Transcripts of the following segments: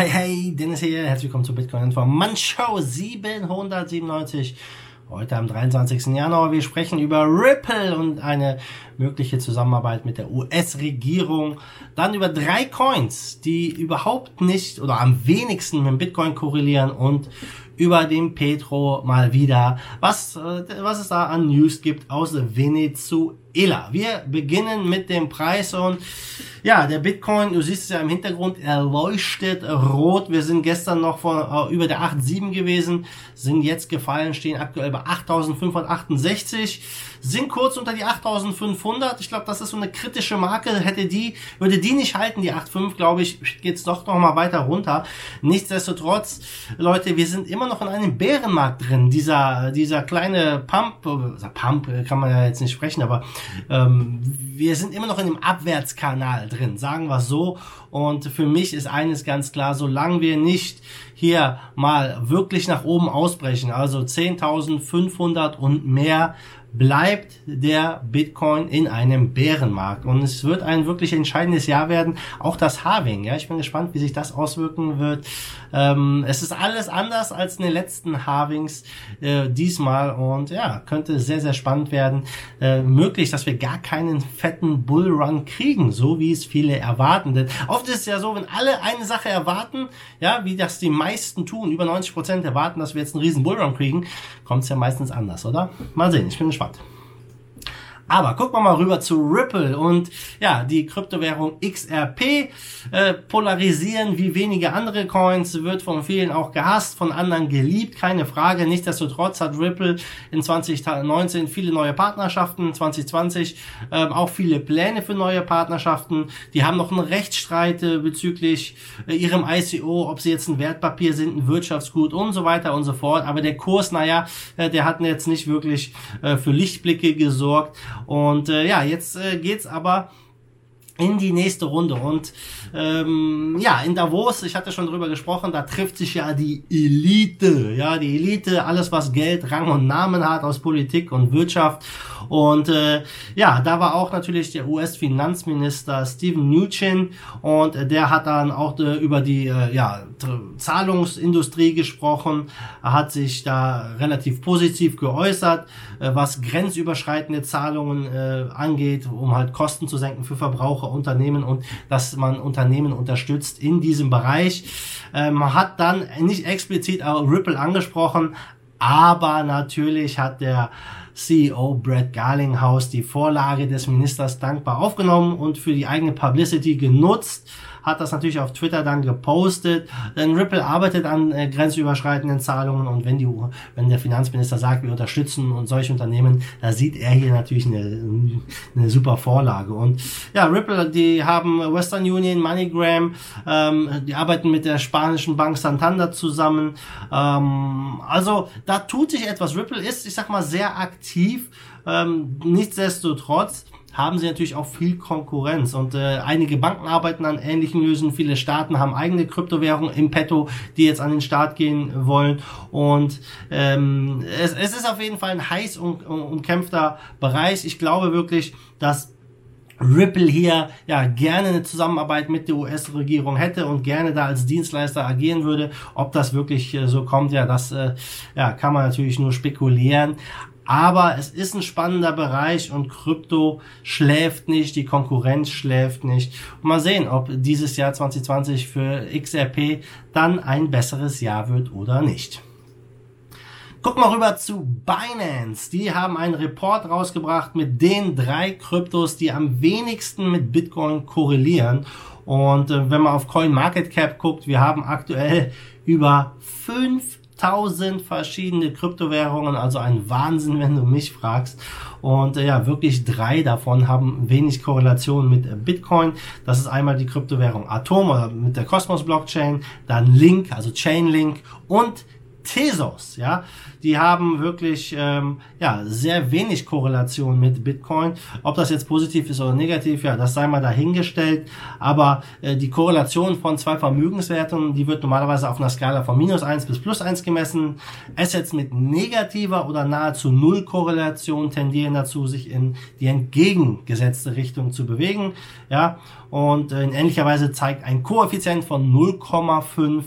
Hey, hey, Dennis hier. Herzlich willkommen zu Bitcoin Information Show 797. Heute am 23. Januar. Wir sprechen über Ripple und eine mögliche Zusammenarbeit mit der US-Regierung. Dann über drei Coins, die überhaupt nicht oder am wenigsten mit Bitcoin korrelieren und über den Petro mal wieder, was, äh, was es da an News gibt aus Venezuela. Wir beginnen mit dem Preis und ja, der Bitcoin, du siehst es ja im Hintergrund, er leuchtet rot. Wir sind gestern noch von äh, über der 8,7 gewesen, sind jetzt gefallen, stehen aktuell bei 8.568, sind kurz unter die 8.500. Ich glaube, das ist so eine kritische Marke. Hätte die, würde die nicht halten, die 8,5, glaube ich, geht's doch noch mal weiter runter. Nichtsdestotrotz, Leute, wir sind immer noch in einem Bärenmarkt drin. Dieser, dieser kleine Pump, äh, Pump kann man ja jetzt nicht sprechen, aber ähm, wir sind immer noch in dem Abwärtskanal drin, sagen wir so. Und für mich ist eines ganz klar, solange wir nicht hier mal wirklich nach oben ausbrechen, also 10.500 und mehr, bleibt der Bitcoin in einem Bärenmarkt. Und es wird ein wirklich entscheidendes Jahr werden. Auch das Halving. Ja, ich bin gespannt, wie sich das auswirken wird. Ähm, es ist alles anders als in den letzten Halvings äh, diesmal. Und ja, könnte sehr, sehr spannend werden. Äh, möglich, dass wir gar keinen fetten Bullrun kriegen, so wie es viele erwarten. Denn oft ist es ja so, wenn alle eine Sache erwarten, ja, wie das die meisten tun, über 90 Prozent erwarten, dass wir jetzt einen riesen Bullrun kriegen, kommt es ja meistens anders, oder? Mal sehen, ich bin gespannt gespannt. Aber gucken wir mal rüber zu Ripple und ja, die Kryptowährung XRP äh, polarisieren wie wenige andere Coins, wird von vielen auch gehasst, von anderen geliebt, keine Frage. Nichtsdestotrotz hat Ripple in 2019 viele neue Partnerschaften, 2020 äh, auch viele Pläne für neue Partnerschaften. Die haben noch einen Rechtsstreit äh, bezüglich äh, ihrem ICO, ob sie jetzt ein Wertpapier sind, ein Wirtschaftsgut und so weiter und so fort. Aber der Kurs, naja, äh, der hat jetzt nicht wirklich äh, für Lichtblicke gesorgt. Und äh, ja, jetzt äh, geht's aber in die nächste Runde. Und ähm, ja, in Davos, ich hatte schon drüber gesprochen, da trifft sich ja die Elite. Ja, die Elite, alles was Geld, Rang und Namen hat aus Politik und Wirtschaft. Und äh, ja, da war auch natürlich der US-Finanzminister Steven Mnuchin und äh, der hat dann auch äh, über die äh, ja, Zahlungsindustrie gesprochen, hat sich da relativ positiv geäußert, äh, was grenzüberschreitende Zahlungen äh, angeht, um halt Kosten zu senken für Verbraucher, Unternehmen und dass man Unternehmen unterstützt in diesem Bereich. Äh, man hat dann nicht explizit auch Ripple angesprochen, aber natürlich hat der CEO Brad Garlinghouse die Vorlage des Ministers dankbar aufgenommen und für die eigene Publicity genutzt hat das natürlich auf Twitter dann gepostet. Denn Ripple arbeitet an äh, grenzüberschreitenden Zahlungen und wenn die, wenn der Finanzminister sagt, wir unterstützen und solche Unternehmen, da sieht er hier natürlich eine, eine super Vorlage. Und ja, Ripple, die haben Western Union, MoneyGram, ähm, die arbeiten mit der spanischen Bank Santander zusammen. Ähm, also da tut sich etwas. Ripple ist, ich sag mal, sehr aktiv. Ähm, nichtsdestotrotz haben sie natürlich auch viel Konkurrenz. Und äh, einige Banken arbeiten an ähnlichen Lösungen, viele Staaten haben eigene Kryptowährungen im Petto, die jetzt an den Start gehen wollen. Und ähm, es, es ist auf jeden Fall ein heiß und umkämpfter Bereich. Ich glaube wirklich, dass Ripple hier ja gerne eine Zusammenarbeit mit der US-Regierung hätte und gerne da als Dienstleister agieren würde. Ob das wirklich äh, so kommt, ja, das äh, ja, kann man natürlich nur spekulieren. Aber es ist ein spannender Bereich und Krypto schläft nicht, die Konkurrenz schläft nicht. Und mal sehen, ob dieses Jahr 2020 für XRP dann ein besseres Jahr wird oder nicht. Guck mal rüber zu Binance. Die haben einen Report rausgebracht mit den drei Kryptos, die am wenigsten mit Bitcoin korrelieren. Und äh, wenn man auf CoinMarketCap guckt, wir haben aktuell über fünf 1000 verschiedene Kryptowährungen, also ein Wahnsinn, wenn du mich fragst. Und äh, ja, wirklich drei davon haben wenig Korrelation mit äh, Bitcoin. Das ist einmal die Kryptowährung Atom oder mit der Cosmos Blockchain, dann Link, also Chainlink und Tezos, ja, die haben wirklich ähm, ja sehr wenig Korrelation mit Bitcoin. Ob das jetzt positiv ist oder negativ, ja, das sei mal dahingestellt. Aber äh, die Korrelation von zwei Vermögenswerten, die wird normalerweise auf einer Skala von minus eins bis plus eins gemessen. Assets mit negativer oder nahezu null Korrelation tendieren dazu, sich in die entgegengesetzte Richtung zu bewegen. Ja, und äh, in ähnlicher Weise zeigt ein Koeffizient von 0,5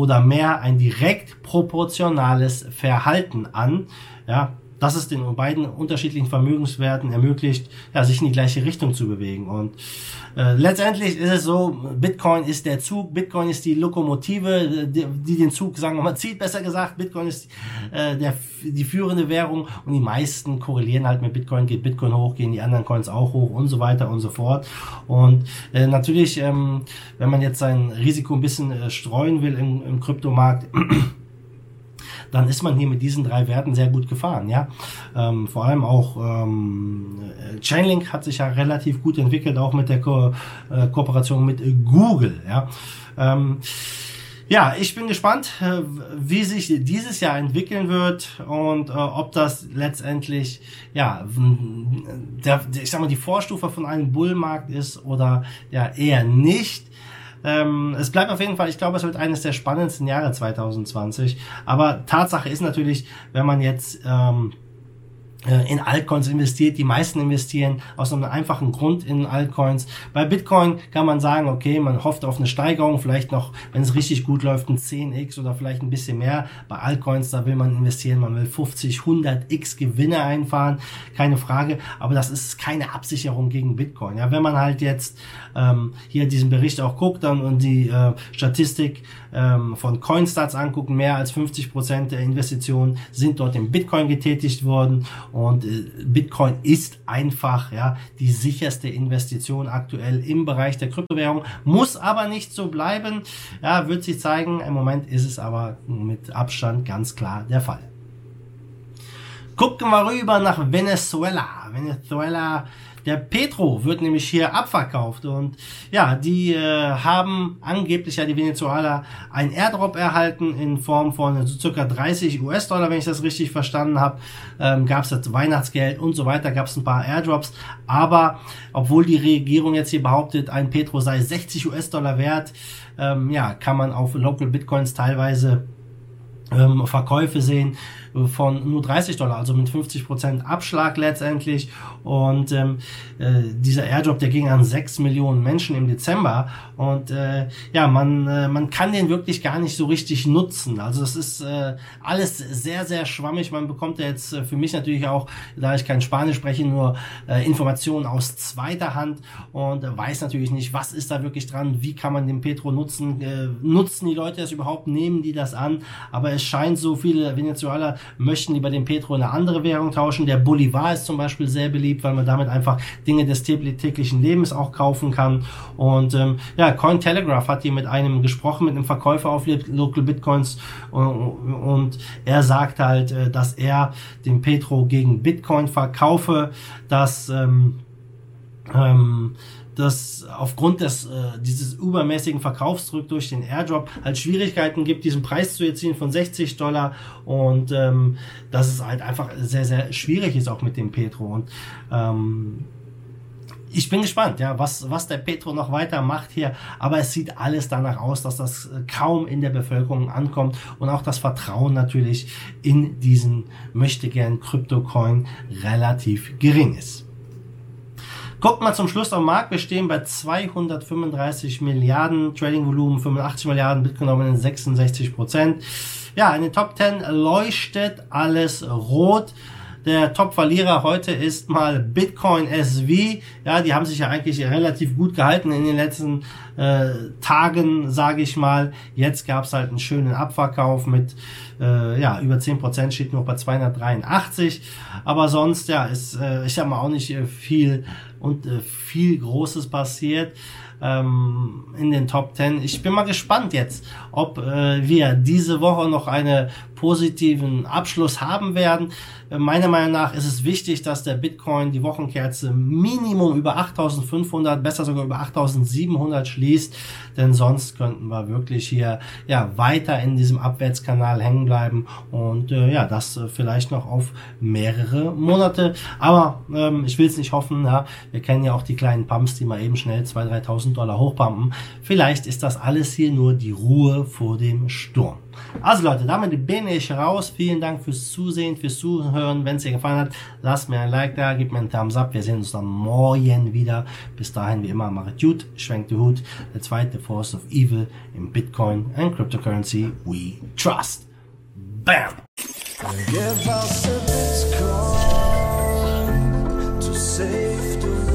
oder mehr ein direkt proportionales Verhalten an. Ja, das es den beiden unterschiedlichen Vermögenswerten ermöglicht, ja, sich in die gleiche Richtung zu bewegen. Und äh, letztendlich ist es so, Bitcoin ist der Zug, Bitcoin ist die Lokomotive, die, die den Zug, sagen wir mal, zieht, besser gesagt. Bitcoin ist äh, der, die führende Währung und die meisten korrelieren halt mit Bitcoin, geht Bitcoin hoch, gehen die anderen Coins auch hoch und so weiter und so fort. Und äh, natürlich, ähm, wenn man jetzt sein Risiko ein bisschen äh, streuen will im, im Kryptomarkt, dann ist man hier mit diesen drei Werten sehr gut gefahren. Ja, ähm, vor allem auch ähm, Chainlink hat sich ja relativ gut entwickelt, auch mit der Ko äh, Kooperation mit Google. Ja. Ähm, ja, ich bin gespannt, äh, wie sich dieses Jahr entwickeln wird und äh, ob das letztendlich, ja, der, ich sag mal, die Vorstufe von einem Bullmarkt ist oder ja eher nicht. Ähm, es bleibt auf jeden Fall, ich glaube, es wird eines der spannendsten Jahre 2020. Aber Tatsache ist natürlich, wenn man jetzt ähm, äh, in Altcoins investiert. Die meisten investieren aus einem einfachen Grund in Altcoins. Bei Bitcoin kann man sagen, okay, man hofft auf eine Steigerung, vielleicht noch, wenn es richtig gut läuft, ein 10x oder vielleicht ein bisschen mehr. Bei Altcoins, da will man investieren, man will 50, 100x Gewinne einfahren, keine Frage. Aber das ist keine Absicherung gegen Bitcoin. Ja, wenn man halt jetzt ähm, hier diesen Bericht auch guckt dann und die äh, Statistik ähm, von Coinstarts angucken, mehr als 50 Prozent der Investitionen sind dort in Bitcoin getätigt worden und äh, Bitcoin ist einfach ja die sicherste Investition aktuell im Bereich der Kryptowährung, muss aber nicht so bleiben. Ja, wird sich zeigen. Im Moment ist es aber mit Abstand ganz klar der Fall. Gucken wir rüber nach Venezuela. Venezuela der Petro wird nämlich hier abverkauft und ja, die äh, haben angeblich ja die Venezuela ein Airdrop erhalten in Form von so circa 30 US-Dollar, wenn ich das richtig verstanden habe. Ähm, gab es das Weihnachtsgeld und so weiter, gab es ein paar Airdrops. Aber obwohl die Regierung jetzt hier behauptet, ein Petro sei 60 US-Dollar wert, ähm, ja, kann man auf Local Bitcoins teilweise ähm, Verkäufe sehen von nur 30 Dollar, also mit 50 Prozent Abschlag letztendlich. Und ähm, äh, dieser Airdrop, der ging an 6 Millionen Menschen im Dezember. Und äh, ja, man, äh, man kann den wirklich gar nicht so richtig nutzen. Also das ist äh, alles sehr, sehr schwammig. Man bekommt ja jetzt äh, für mich natürlich auch, da ich kein Spanisch spreche, nur äh, Informationen aus zweiter Hand und äh, weiß natürlich nicht, was ist da wirklich dran, wie kann man den Petro nutzen, äh, nutzen die Leute das überhaupt, nehmen die das an. Aber es scheint so viele Venezuela möchten lieber den Petro in eine andere Währung tauschen. Der Bolivar ist zum Beispiel sehr beliebt, weil man damit einfach Dinge des täglichen Lebens auch kaufen kann. Und ähm, ja, Cointelegraph hat hier mit einem gesprochen, mit einem Verkäufer auf Local Bitcoins und, und er sagt halt, äh, dass er den Petro gegen Bitcoin verkaufe, dass ähm, ähm, dass aufgrund des, äh, dieses übermäßigen Verkaufsdruck durch den Airdrop halt Schwierigkeiten gibt, diesen Preis zu erzielen von 60 Dollar und ähm, dass es halt einfach sehr, sehr schwierig ist auch mit dem Petro und ähm, ich bin gespannt, ja, was, was der Petro noch weiter macht hier. Aber es sieht alles danach aus, dass das kaum in der Bevölkerung ankommt und auch das Vertrauen natürlich in diesen möchte gern Kryptocoin relativ gering ist. Guckt mal zum Schluss am Markt. Wir stehen bei 235 Milliarden Trading-Volumen, 85 Milliarden, Bitcoin in 66 Prozent. Ja, in den Top 10 leuchtet alles rot. Der Top-Verlierer heute ist mal Bitcoin SV. Ja, die haben sich ja eigentlich relativ gut gehalten in den letzten äh, Tagen, sage ich mal. Jetzt gab es halt einen schönen Abverkauf mit äh, ja über 10% steht noch bei 283. Aber sonst ja ist äh, ich habe mal auch nicht äh, viel und äh, viel Großes passiert. Ähm, in den Top 10. Ich bin mal gespannt jetzt, ob äh, wir diese Woche noch einen positiven Abschluss haben werden. Äh, meiner Meinung nach ist es wichtig, dass der Bitcoin die Wochenkerze Minimum über 8500, besser sogar über 8700 schließt, denn sonst könnten wir wirklich hier ja weiter in diesem Abwärtskanal hängen bleiben und äh, ja, das äh, vielleicht noch auf mehrere Monate. Aber ähm, ich will es nicht hoffen, ja, wir kennen ja auch die kleinen Pumps, die mal eben schnell 2.000, 3.000 1000 Dollar hochpumpen. Vielleicht ist das alles hier nur die Ruhe vor dem Sturm. Also Leute, damit bin ich raus. Vielen Dank fürs Zusehen, fürs Zuhören. Wenn es dir gefallen hat, lasst mir ein Like da, gebt mir einen Thumbs up. Wir sehen uns dann morgen wieder. Bis dahin, wie immer, macht gut, schwenkt die Hut. Der zweite force of evil im Bitcoin and cryptocurrency we trust. Bam! Give us a Bitcoin to save the world.